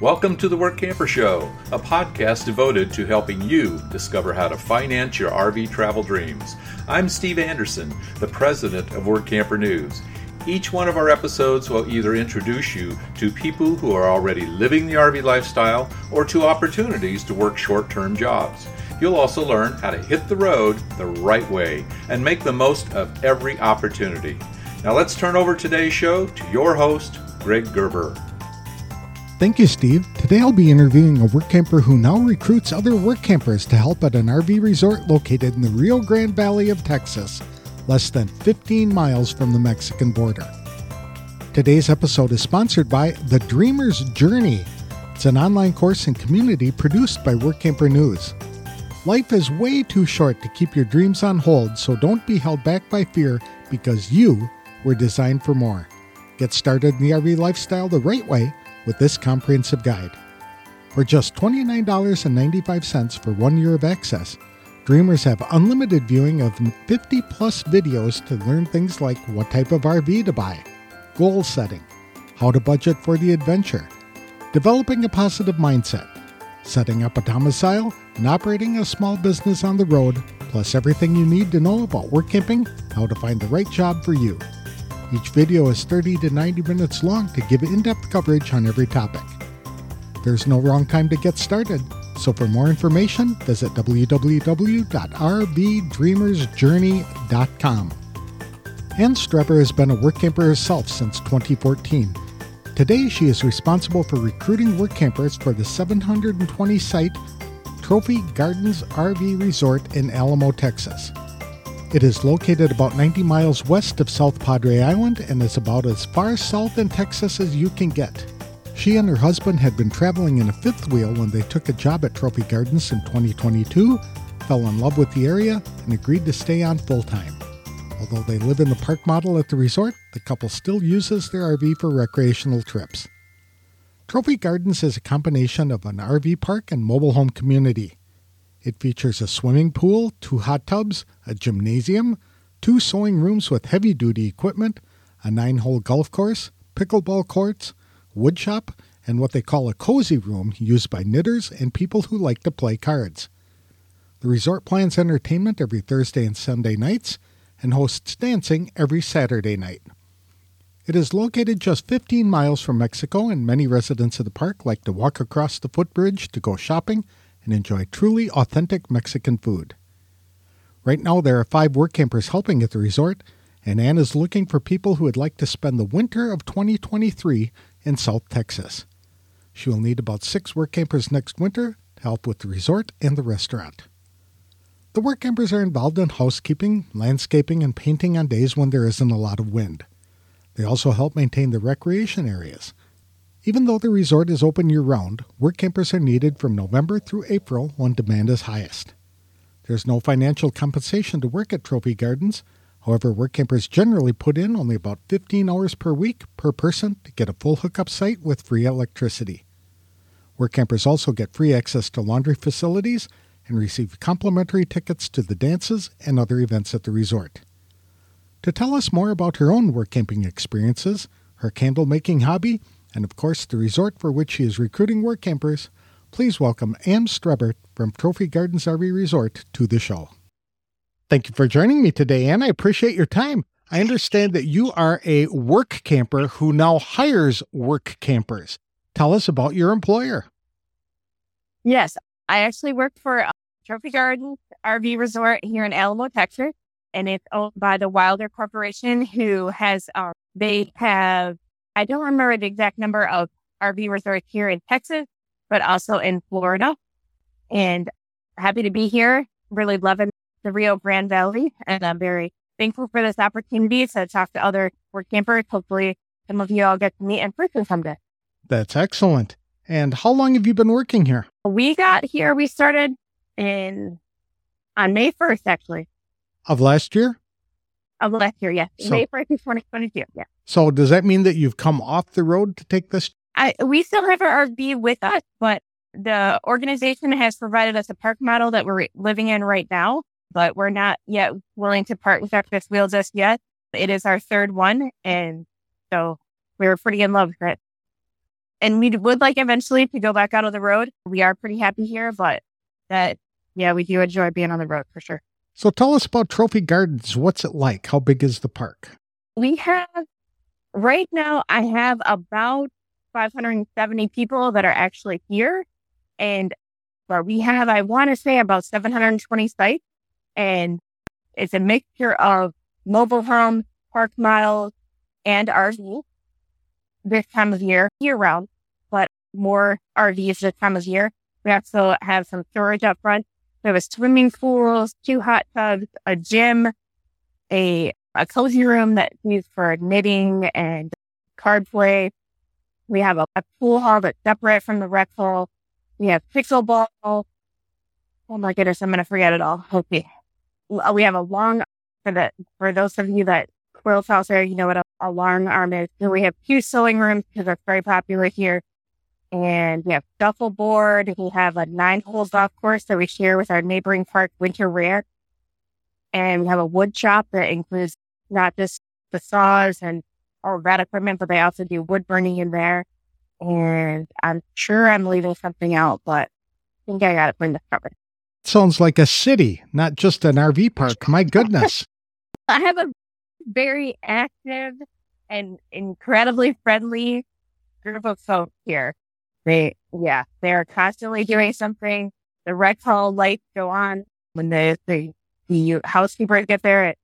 Welcome to the Work Camper Show, a podcast devoted to helping you discover how to finance your RV travel dreams. I'm Steve Anderson, the president of Work Camper News. Each one of our episodes will either introduce you to people who are already living the RV lifestyle or to opportunities to work short term jobs. You'll also learn how to hit the road the right way and make the most of every opportunity. Now let's turn over today's show to your host, Greg Gerber. Thank you, Steve. Today I'll be interviewing a work camper who now recruits other work campers to help at an RV resort located in the Rio Grande Valley of Texas, less than 15 miles from the Mexican border. Today's episode is sponsored by The Dreamer's Journey. It's an online course and community produced by Work Camper News. Life is way too short to keep your dreams on hold, so don't be held back by fear because you were designed for more. Get started in the RV lifestyle the right way with this comprehensive guide. For just $29.95 for one year of access, Dreamers have unlimited viewing of 50 plus videos to learn things like what type of RV to buy, goal setting, how to budget for the adventure, developing a positive mindset, setting up a domicile, and operating a small business on the road, plus everything you need to know about work camping, how to find the right job for you. Each video is 30 to 90 minutes long to give in depth coverage on every topic. There's no wrong time to get started, so for more information, visit www.rvdreamersjourney.com. Ann Streber has been a work camper herself since 2014. Today, she is responsible for recruiting work campers for the 720 site Trophy Gardens RV Resort in Alamo, Texas. It is located about 90 miles west of South Padre Island and is about as far south in Texas as you can get. She and her husband had been traveling in a fifth wheel when they took a job at Trophy Gardens in 2022, fell in love with the area, and agreed to stay on full time. Although they live in the park model at the resort, the couple still uses their RV for recreational trips. Trophy Gardens is a combination of an RV park and mobile home community. It features a swimming pool, two hot tubs, a gymnasium, two sewing rooms with heavy duty equipment, a nine hole golf course, pickleball courts, woodshop, and what they call a cozy room used by knitters and people who like to play cards. The resort plans entertainment every Thursday and Sunday nights and hosts dancing every Saturday night. It is located just 15 miles from Mexico, and many residents of the park like to walk across the footbridge to go shopping and enjoy truly authentic Mexican food. Right now, there are five work campers helping at the resort, and Ann is looking for people who would like to spend the winter of 2023 in South Texas. She will need about six work campers next winter to help with the resort and the restaurant. The work campers are involved in housekeeping, landscaping, and painting on days when there isn't a lot of wind. They also help maintain the recreation areas, even though the resort is open year round, work campers are needed from November through April when demand is highest. There's no financial compensation to work at Trophy Gardens. However, work campers generally put in only about 15 hours per week per person to get a full hookup site with free electricity. Work campers also get free access to laundry facilities and receive complimentary tickets to the dances and other events at the resort. To tell us more about her own work camping experiences, her candle making hobby, and of course the resort for which she is recruiting work campers, please welcome Ann Streber from Trophy Gardens RV Resort to the show. Thank you for joining me today, Ann. I appreciate your time. I understand that you are a work camper who now hires work campers. Tell us about your employer. Yes, I actually work for uh, Trophy Gardens RV Resort here in Alamo, Texas, and it's owned by the Wilder Corporation, who has um, they have I don't remember the exact number of RV resorts here in Texas, but also in Florida. And happy to be here. Really loving the Rio Grande Valley. And I'm very thankful for this opportunity to talk to other work campers. Hopefully, some of you all get to meet in person someday. That's excellent. And how long have you been working here? We got here, we started in on May 1st, actually. Of last year? Of last year, yes. So, May 1st, 2022. Yeah. So does that mean that you've come off the road to take this? I, we still have our RV with us, but the organization has provided us a park model that we're living in right now, but we're not yet willing to part with our fifth wheel just yet. It is our third one. And so we were pretty in love with it. and we would like eventually to go back out on the road. We are pretty happy here, but that, yeah, we do enjoy being on the road for sure. So tell us about Trophy Gardens. What's it like? How big is the park? We have, right now, I have about 570 people that are actually here. And but we have, I want to say about 720 sites and it's a mixture of mobile home, park miles, and RV this time of year, year round, but more RVs this time of year. We also have some storage up front. We have a swimming pool, two hot tubs, a gym, a, a cozy room that's used for knitting and card play. We have a, a pool hall that's separate from the rec hall. We have pickleball. Oh my goodness, I'm going to forget it all. Okay. We have a long, for the, for those of you that Quills House there, you know what a, a long arm is. So we have two sewing rooms because they're very popular here. And we have shuffleboard. We have a nine hole golf course that we share with our neighboring park, Winter Ranch. And we have a wood shop that includes not just the saws and all that equipment, but they also do wood burning in there. And I'm sure I'm leaving something out, but I think I got it pretty much covered. Sounds like a city, not just an RV park. My goodness. I have a very active and incredibly friendly group of folks here. They, yeah, they're constantly doing something. The red hall lights go on when the, the, the housekeepers get there at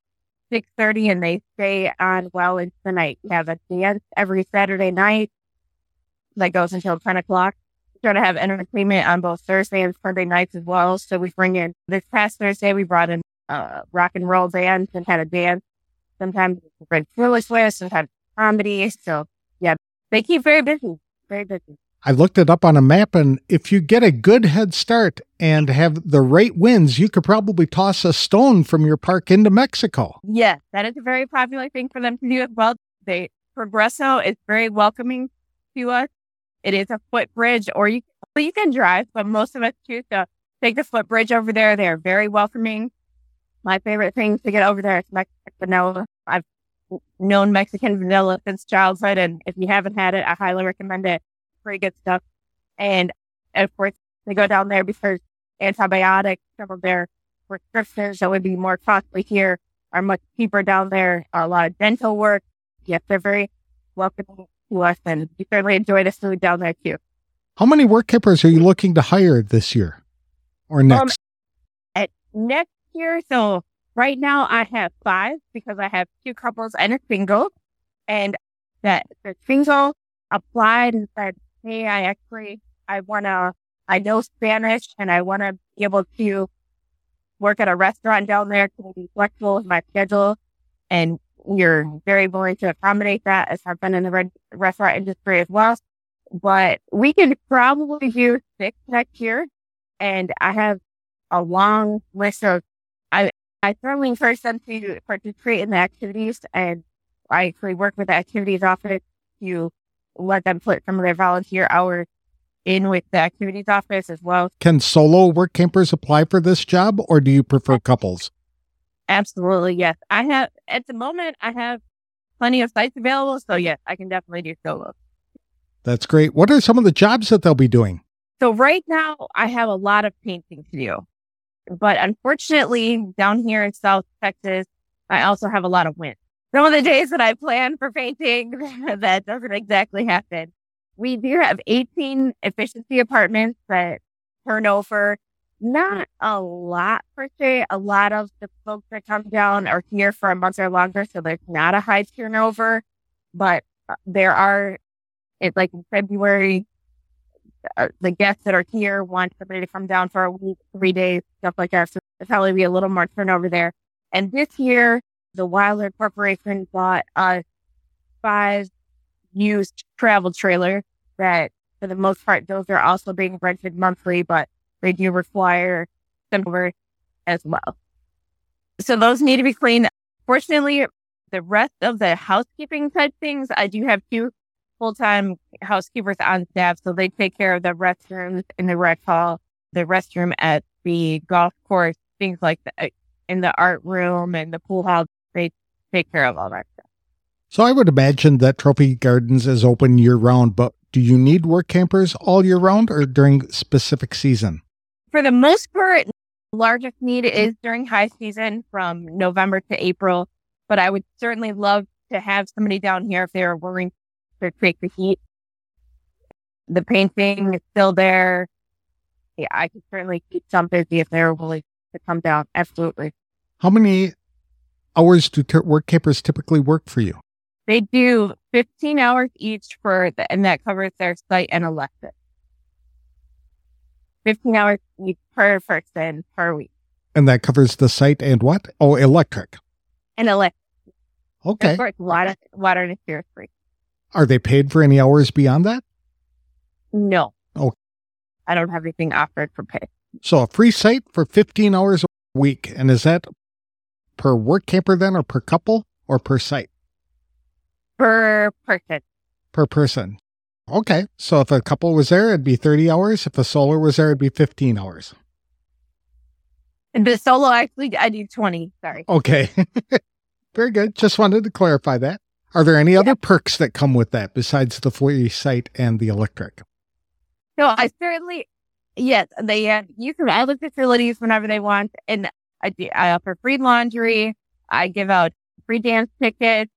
6.30 and they stay on well into the night. We have a dance every Saturday night that goes until 10 o'clock. We try to have entertainment on both Thursday and Sunday nights as well. So we bring in, this past Thursday, we brought in uh, rock and roll bands and had a dance Sometimes it's Red Fearless with, sometimes comedy. So yeah, they keep very busy, very busy. I looked it up on a map, and if you get a good head start and have the right winds, you could probably toss a stone from your park into Mexico. Yes, that is a very popular thing for them to do as well. They Progreso is very welcoming to us. It is a footbridge, or you you can drive, but most of us choose to take the footbridge over there. They are very welcoming. My favorite thing to get over there is Mexican vanilla. I've known Mexican vanilla since childhood, and if you haven't had it, I highly recommend it. Pretty good stuff. And of course, they go down there because antibiotics, some of their prescriptions that would be more costly here are much cheaper down there. A lot of dental work. Yes, they're very welcoming to us, and we certainly enjoy the food down there too. How many work keepers are you looking to hire this year or um, next? Um, at next year, So right now I have five because I have two couples and a single. And that the single applied and said, Hey, I actually, I want to, I know Spanish and I want to be able to work at a restaurant down there to be flexible with my schedule. And we're very willing to accommodate that as I've been in the red restaurant industry as well. But we can probably do six next year. And I have a long list of I I thoroughly encourage them to participate in the activities, and I actually work with the activities office to let them put some of their volunteer hours in with the activities office as well. Can solo work campers apply for this job, or do you prefer couples? Absolutely, yes. I have at the moment I have plenty of sites available, so yes, I can definitely do solo. That's great. What are some of the jobs that they'll be doing? So right now I have a lot of painting to do. But unfortunately, down here in South Texas, I also have a lot of wind. Some of the days that I plan for painting, that doesn't exactly happen. We do have 18 efficiency apartments that turn over. Not a lot per se. A lot of the folks that come down are here for a month or longer, so there's not a high turnover. But uh, there are, it's like in February, uh, the guests that are here want somebody to come down for a week, three days, stuff like that. So there'll probably be a little more turnover there. And this year, the Wilder Corporation bought uh, five used travel trailer that, for the most part, those are also being rented monthly, but they do require over as well. So those need to be cleaned. Fortunately, the rest of the housekeeping type things, I do have two full time housekeepers on staff. So they take care of the restrooms in the rec hall, the restroom at the golf course, things like that in the art room and the pool house. They take care of all that stuff. So I would imagine that Trophy Gardens is open year round, but Do you need work campers all year round or during specific season? For the most part, largest need is during high season from November to April, but I would certainly love to have somebody down here if they are willing to take the heat. The painting is still there. Yeah, I could certainly keep some busy if they're willing to come down. Absolutely. How many hours do t- work campers typically work for you? They do 15 hours each for the, and that covers their site and electric. 15 hours each per person per week. And that covers the site and what? Oh, electric. And electric. Okay. Of course, water, water and sewer free. Are they paid for any hours beyond that? No. Oh. I don't have anything offered for pay. So a free site for 15 hours a week. And is that per work camper then or per couple or per site? Per person. Per person. Okay. So if a couple was there, it'd be 30 hours. If a solo was there, it'd be 15 hours. And the solo, actually, I do 20. Sorry. Okay. Very good. Just wanted to clarify that. Are there any other perks that come with that besides the free site and the electric? No, I certainly, yes, they uh, use some other facilities whenever they want. And I, I offer free laundry. I give out free dance tickets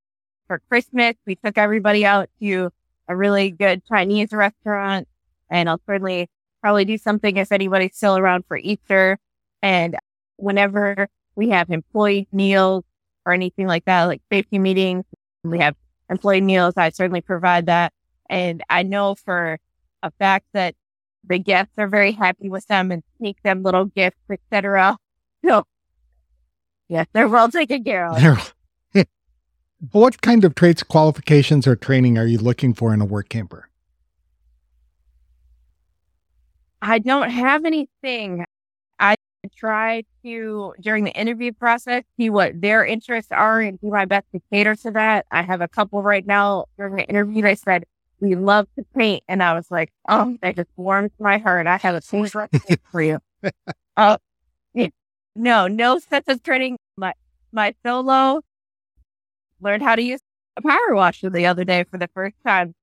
for Christmas. We took everybody out to a really good Chinese restaurant and I'll certainly probably do something if anybody's still around for Easter. And whenever we have employee meals or anything like that, like safety meetings, we have employee meals. I certainly provide that. And I know for a fact that the guests are very happy with them and sneak them little gifts, etc. So, yes, they're well taken care of. what kind of traits, qualifications, or training are you looking for in a work camper? I don't have anything. I try to, during the interview process, see what their interests are and do my best to cater to that. I have a couple right now during the interview. They said, we love to paint. And I was like, oh, that just warms my heart. I have a paint for you. uh, yeah. No, no sets of training. My, my solo learned how to use a power washer the other day for the first time.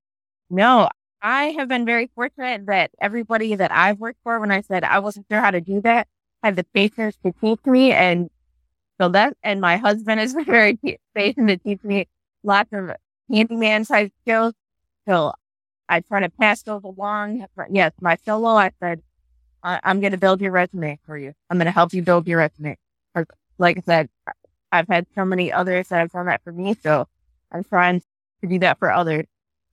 No, I have been very fortunate that everybody that I've worked for, when I said I wasn't sure how to do that, had the patience to teach me. And so that, and my husband is very patient to teach me lots of handyman type skills. So I try to pass those along. Yes, my solo, I said, I- am going to build your resume for you. I'm going to help you build your resume. Or, like I said, I've had so many others that have done that for me. So I'm trying to do that for others.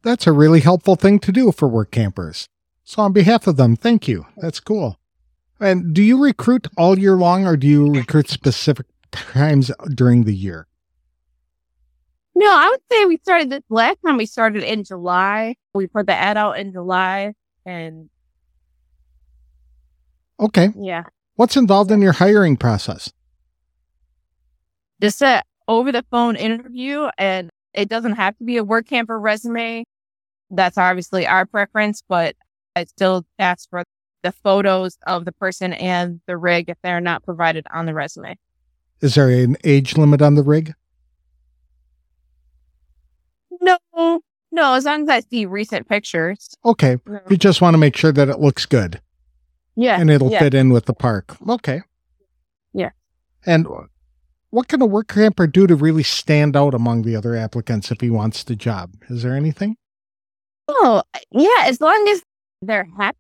That's a really helpful thing to do for work campers. So on behalf of them, thank you. That's cool. And do you recruit all year long or do you recruit specific times during the year? No, I would say we started this last time we started in July. We put the ad out in July and Okay. Yeah. What's involved in your hiring process? Just a over the phone interview and it doesn't have to be a work camper resume. That's obviously our preference, but I still ask for the photos of the person and the rig if they're not provided on the resume. Is there an age limit on the rig? No, no, as long as I see recent pictures. Okay. You just want to make sure that it looks good Yeah. and it'll yeah. fit in with the park. Okay. Yeah. And what can a work camper do to really stand out among the other applicants if he wants the job? Is there anything? Oh, yeah, as long as they're happy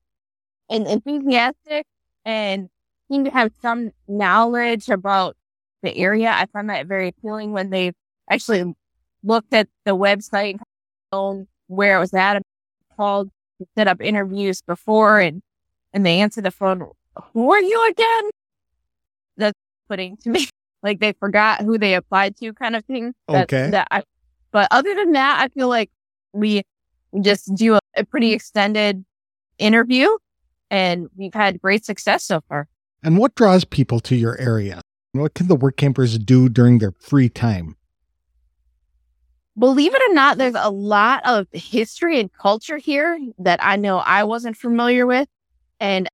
and enthusiastic and seem to have some knowledge about the area. I find that very appealing when they actually looked at the website, known where it was at, and called to set up interviews before and, and they answer the phone. Who are you again? That's putting to me like they forgot who they applied to kind of thing. That- Okay. That I, but other than that, I feel like we just do a, a pretty extended interview and we've had great success so far. And what draws people to your area? What can the work campers do during their free time? Believe it or not, there's a lot of history and culture here that I know I wasn't familiar with. And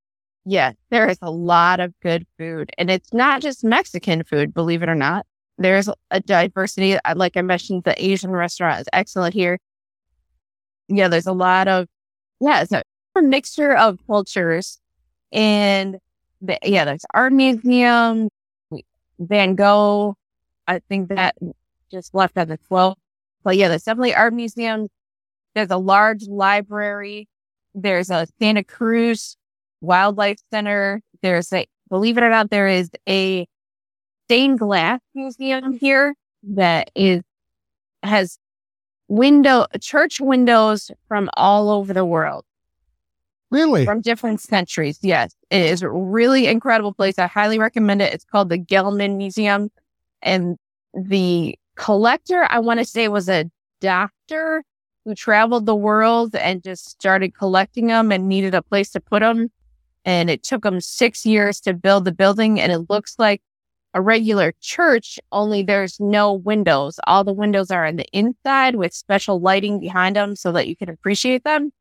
yeah, there is a lot of good food. And it's not just Mexican food, believe it or not. There's a diversity. Uh, like I mentioned, the Asian restaurant is excellent here. Yeah, there's a lot of yeah, it's a mixture of cultures. And the, yeah, there's art museum, Van Gogh. I think that just left on the 12th. But yeah, there's definitely art museum. There's a large library. There's a Santa Cruz Wildlife Center. There's a, believe it or not, there is a stained glass museum here that is, has window, church windows from all over the world. Really? From different centuries. Yes. It is a really incredible place. I highly recommend it. It's called the Gelman Museum. And the collector, I want to say was a doctor who traveled the world and just started collecting them and needed a place to put them. And it took them six years to build the building. And it looks like a regular church, only there's no windows. All the windows are on the inside with special lighting behind them so that you can appreciate them.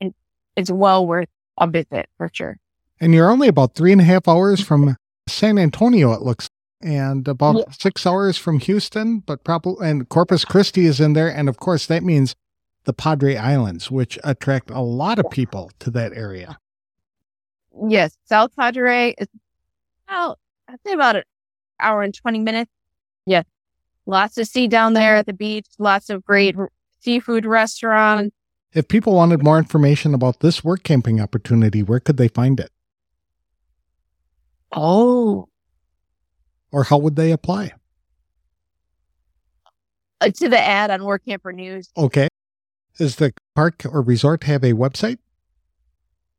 And it's well worth a visit for sure. And you're only about three and a half hours from San Antonio, it looks, and about yeah. six hours from Houston, but probably, and Corpus Christi is in there. And of course, that means the Padre Islands, which attract a lot of people to that area. Yes, South Padre is about, I'd say about an hour and 20 minutes. Yes, lots to see down there at the beach, lots of great seafood restaurants. If people wanted more information about this work camping opportunity, where could they find it? Oh. Or how would they apply? Uh, to the ad on Work Camper News. Okay. Does the park or resort have a website?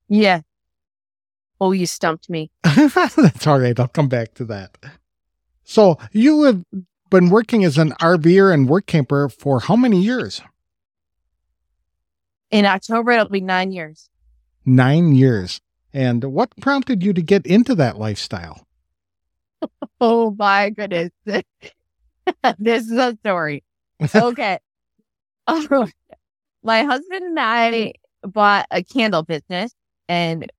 Yeah. Oh, you stumped me. That's all right. I'll come back to that. So you have been working as an RVer and work camper for how many years? In October, it'll be nine years. Nine years. And what prompted you to get into that lifestyle? Oh my goodness. this is a story. Okay. my husband and I bought a candle business and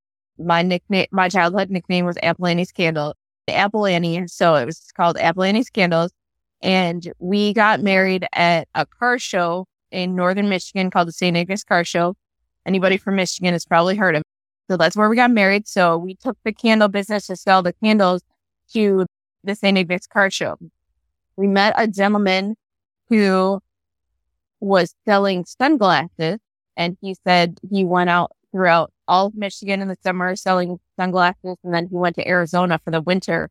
my nickname, my childhood nickname was Apple Annie's Candle, Apple Annie. So it was called Apple Annie's Candles. And we got married at a car show in Northern Michigan called the St. Ignace Car Show. Anybody from Michigan has probably heard of it. so that's where we got married. So we took the candle business to sell the candles to the St. Ignace car show. We met a gentleman who was selling sunglasses and he said he went out throughout all of Michigan in the summer selling sunglasses and then he went to Arizona for the winter.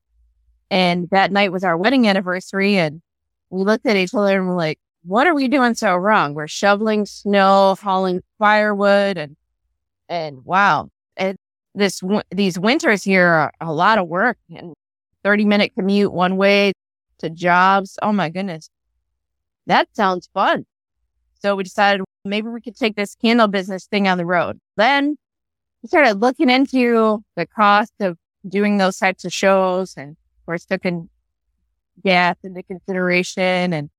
And that night was our wedding anniversary and we looked at each other and we're like, what are we doing so wrong? We're shoveling snow, hauling firewood and and wow, it, this these winters here are a lot of work and 30 minute commute one way to jobs. Oh my goodness. That sounds fun. So we decided maybe we could take this candle business thing on the road. Then we started looking into the cost of doing those types of shows and of course took gas into consideration and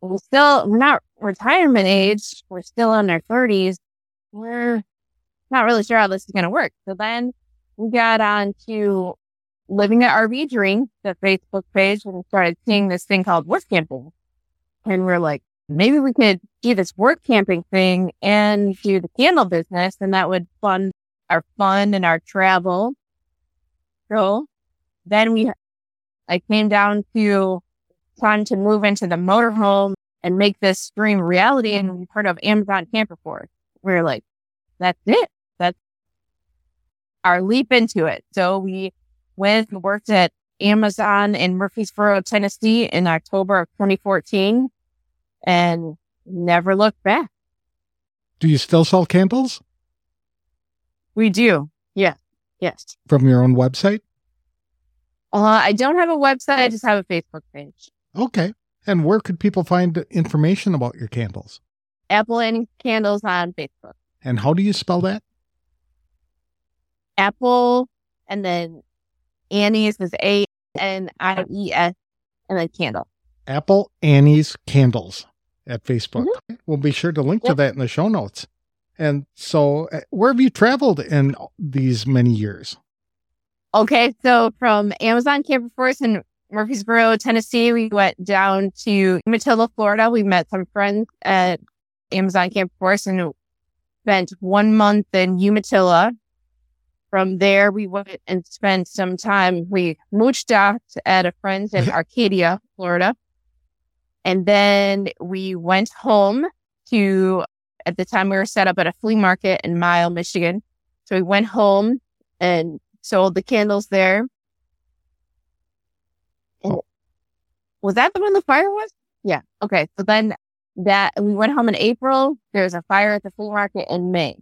we're still we're not retirement age. We're still in our thirties. We're not really sure how this is going to work. So then we got on to living at RV Dream, the Facebook page, and we started seeing this thing called work camping. And we're like, maybe we could do this work camping thing and do the candle business, and that would fund our fun and our travel. So then we, I came down to time to move into the motorhome and make this dream reality. And we heard of Amazon Camper Force. We we're like, that's it. That's our leap into it. So we went and worked at Amazon in Murfreesboro, Tennessee in October of 2014 and never looked back. Do you still sell candles? We do. Yeah. Yes. From your own website? Uh, I don't have a website. I just have a Facebook page. Okay. And where could people find information about your candles? Apple Annie Candles on Facebook. And how do you spell that? Apple and then Annie's is A N I E S and then candle. Apple Annie's Candles at Facebook. Mm-hmm. We'll be sure to link yep. to that in the show notes. And so, uh, where have you traveled in these many years? Okay, so from Amazon Camper Force in Murfreesboro, Tennessee, we went down to Umatilla, Florida. We met some friends at Amazon Camper Force and spent one month in Umatilla. From there, we went and spent some time. We mooched out at a friend's in Arcadia, Florida. And then we went home to, at the time we were set up at a flea market in Mile, Michigan. So we went home and sold the candles there. And was that the one the fire was? Yeah. Okay. So then that we went home in April. There was a fire at the flea market in May.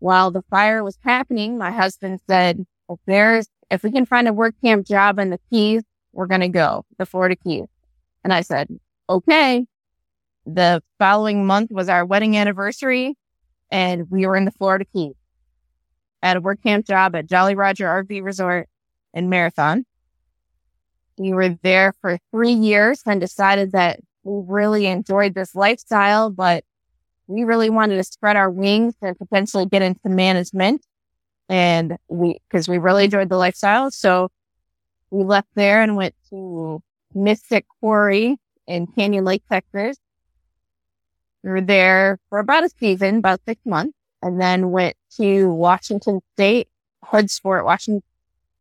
While the fire was happening, my husband said, if there's, if we can find a work camp job in the Keys, we're going to go the Florida Keys. And I said, okay. The following month was our wedding anniversary and we were in the Florida Keys at a work camp job at Jolly Roger RV Resort in Marathon. We were there for three years and decided that we really enjoyed this lifestyle, but we really wanted to spread our wings and potentially get into management. And we, cause we really enjoyed the lifestyle. So we left there and went to Mystic Quarry in Canyon Lake, Texas. We were there for about a season, about six months, and then went to Washington State, Hoodsport, Washington,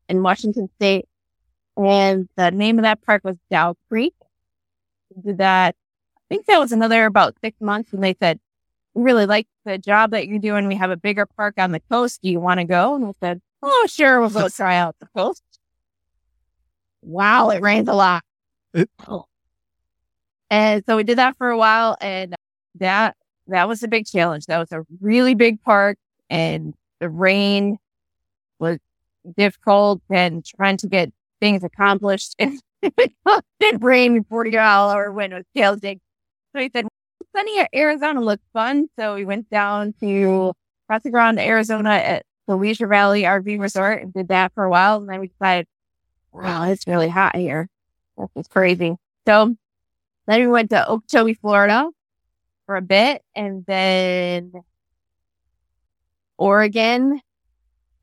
in Washington State. And the name of that park was Dow Creek. We did that. I think that was another about six months. And they said, we really like the job that you're doing. We have a bigger park on the coast. Do you want to go? And we said, oh, sure. We'll go try out the coast. Wow. It rains a lot. Oh. And so we did that for a while and that, that was a big challenge. That was a really big park and the rain was difficult and trying to get things accomplished. It did rain 40 mile hour wind was challenging. So he said, sunny Arizona looks fun. So we went down to Casa Grande, Arizona at the Leisure Valley RV Resort and did that for a while. And then we decided, wow, it's really hot here. This is crazy. So then we went to Okeechobee, Florida for a bit and then Oregon,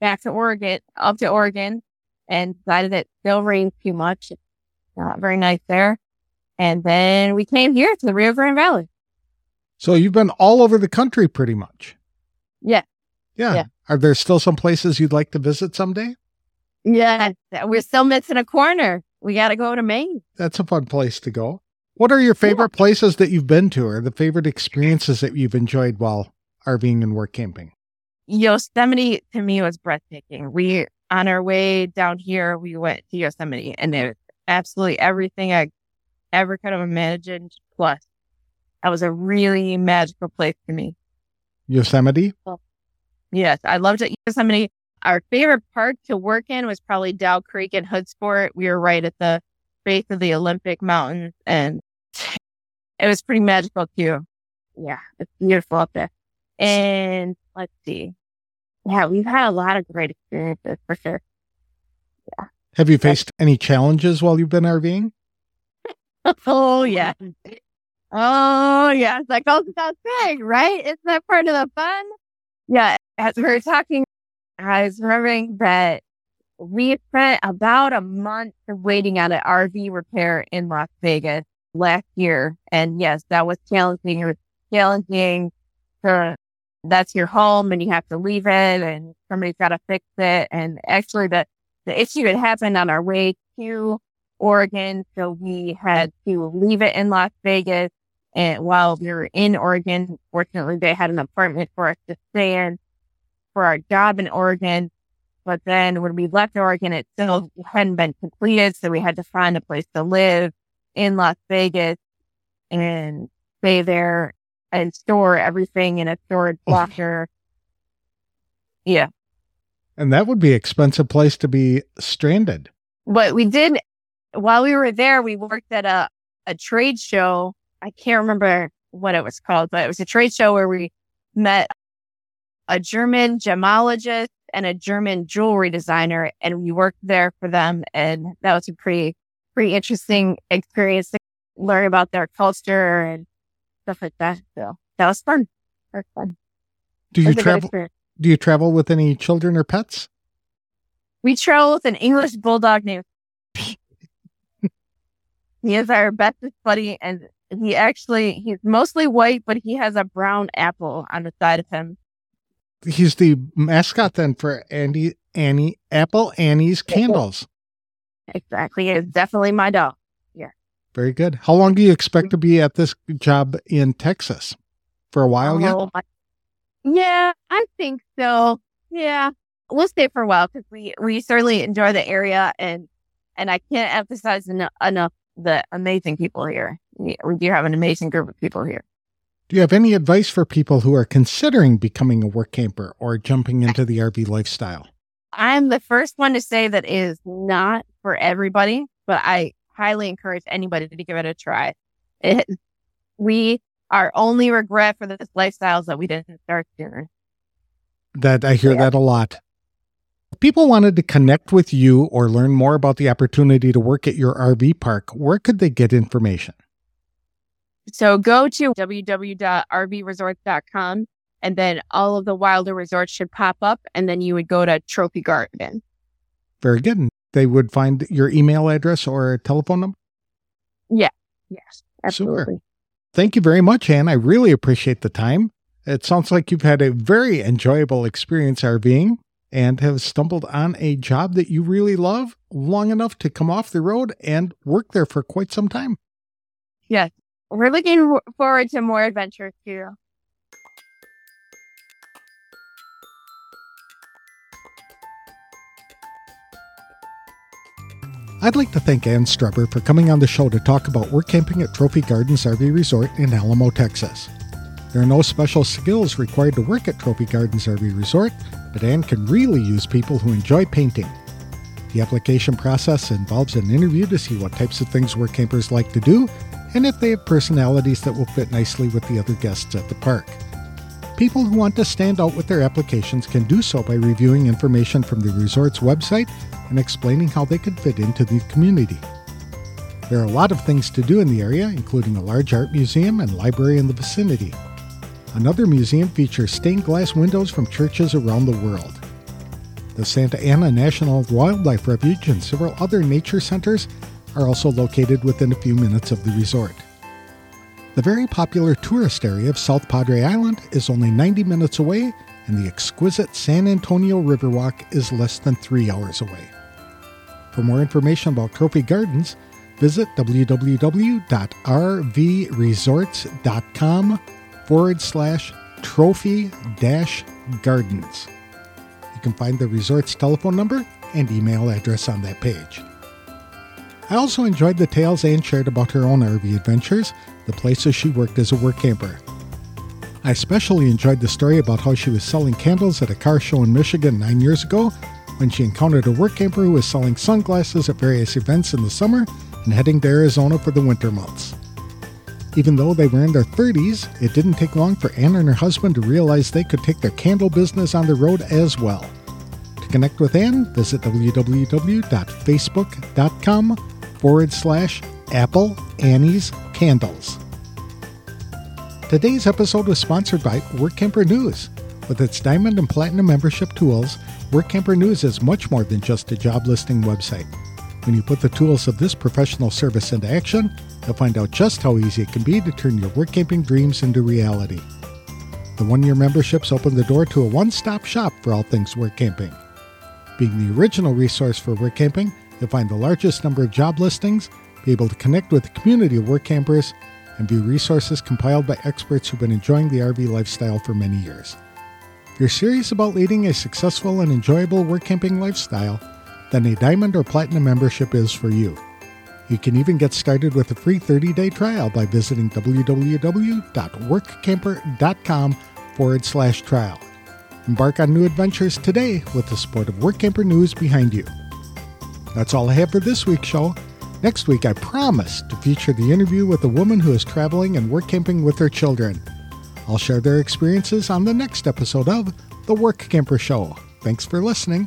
back to Oregon, up to Oregon and decided it still rains too much. Not very nice there. And then we came here to the Rio Grande Valley. So you've been all over the country pretty much. Yeah. Yeah. Yeah. Are there still some places you'd like to visit someday? Yeah. We're still missing a corner. We got to go to Maine. That's a fun place to go. What are your favorite places that you've been to or the favorite experiences that you've enjoyed while RVing and work camping? Yosemite to me was breathtaking. We, on our way down here, we went to Yosemite and it was absolutely everything I ever could have imagined. Plus, that was a really magical place to me. Yosemite? Yes, I loved it. Yosemite. Our favorite park to work in was probably Dow Creek and Hoodsport. We were right at the base of the Olympic Mountains and it was pretty magical too. Yeah, it's beautiful up there. And let's see. Yeah, we've had a lot of great experiences for sure. Yeah. Have you faced any challenges while you've been RVing? oh yeah. Oh yeah. That goes without oh, saying, right? Isn't that part of the fun? Yeah. As we were talking, I was remembering that we spent about a month waiting on an RV repair in Las Vegas last year. And yes, that was challenging. It was challenging to, that's your home and you have to leave it and somebody's got to fix it. And actually the, the issue had happened on our way to Oregon. So we had to leave it in Las Vegas. And while we were in Oregon, fortunately, they had an apartment for us to stay in for our job in Oregon. But then when we left Oregon, it still hadn't been completed. So we had to find a place to live in Las Vegas and stay there and store everything in a storage oh. locker. Yeah. And that would be expensive place to be stranded. But we did, while we were there, we worked at a, a trade show. I can't remember what it was called, but it was a trade show where we met a German gemologist and a German jewelry designer, and we worked there for them. And that was a pretty, pretty interesting experience to learn about their culture and stuff like that. So that was fun. Very fun. Do you was travel do you travel with any children or pets? We travel with an English bulldog named. he is our bestest buddy, and He actually, he's mostly white, but he has a brown apple on the side of him. He's the mascot then for Andy, Annie, Apple Annie's Candles. Exactly. It's definitely my dog. Yeah. Very good. How long do you expect to be at this job in Texas? For a while yet? Oh, my- yeah, I think so. Yeah, we'll stay for a while because we we certainly enjoy the area and and I can't emphasize enough, enough the amazing people here. We do have an amazing group of people here. Do you have any advice for people who are considering becoming a work camper or jumping into the RV lifestyle? I'm the first one to say that is not for everybody, but I highly encourage anybody to give it a try. It, we our only regret for this lifestyle is that we didn't start sooner. That I hear yeah. that a lot. If people wanted to connect with you or learn more about the opportunity to work at your RV park, where could they get information? So go to www.rvresorts.com and then all of the Wilder resorts should pop up and then you would go to Trophy Garden. Very good. And They would find your email address or telephone number? Yeah. Yes. Absolutely. Super. Thank you very much, Ann. I really appreciate the time. It sounds like you've had a very enjoyable experience RVing and have stumbled on a job that you really love long enough to come off the road and work there for quite some time. Yes. We're looking forward to more adventures too. I'd like to thank Ann Streber for coming on the show to talk about work camping at Trophy Gardens RV Resort in Alamo, Texas. There are no special skills required to work at Trophy Gardens RV Resort, but Ann can really use people who enjoy painting. The application process involves an interview to see what types of things work campers like to do and if they have personalities that will fit nicely with the other guests at the park. People who want to stand out with their applications can do so by reviewing information from the resort's website and explaining how they could fit into the community. There are a lot of things to do in the area, including a large art museum and library in the vicinity. Another museum features stained glass windows from churches around the world. The Santa Ana National Wildlife Refuge and several other nature centers are also located within a few minutes of the resort. The very popular tourist area of South Padre Island is only 90 minutes away, and the exquisite San Antonio Riverwalk is less than three hours away. For more information about Trophy Gardens, visit www.rvresorts.com forward slash trophy dash gardens. You can find the resort's telephone number and email address on that page. I also enjoyed the tales Ann shared about her own RV adventures, the places she worked as a work camper. I especially enjoyed the story about how she was selling candles at a car show in Michigan nine years ago when she encountered a work camper who was selling sunglasses at various events in the summer and heading to Arizona for the winter months. Even though they were in their 30s, it didn't take long for Anna and her husband to realize they could take their candle business on the road as well. To connect with Ann, visit www.facebook.com forward slash Apple Annie's Candles. Today's episode was sponsored by WorkCamper News. With its diamond and platinum membership tools, WorkCamper News is much more than just a job listing website. When you put the tools of this professional service into action, you'll find out just how easy it can be to turn your work camping dreams into reality. The one year memberships open the door to a one stop shop for all things work camping. Being the original resource for work camping, you'll find the largest number of job listings, be able to connect with the community of work campers, and view resources compiled by experts who've been enjoying the RV lifestyle for many years. If you're serious about leading a successful and enjoyable work camping lifestyle, then a diamond or platinum membership is for you. You can even get started with a free 30 day trial by visiting www.workcamper.com forward slash trial. Embark on new adventures today with the support of WorkCamper News behind you. That's all I have for this week's show. Next week, I promise to feature the interview with a woman who is traveling and work camping with her children. I'll share their experiences on the next episode of The Work Camper Show. Thanks for listening.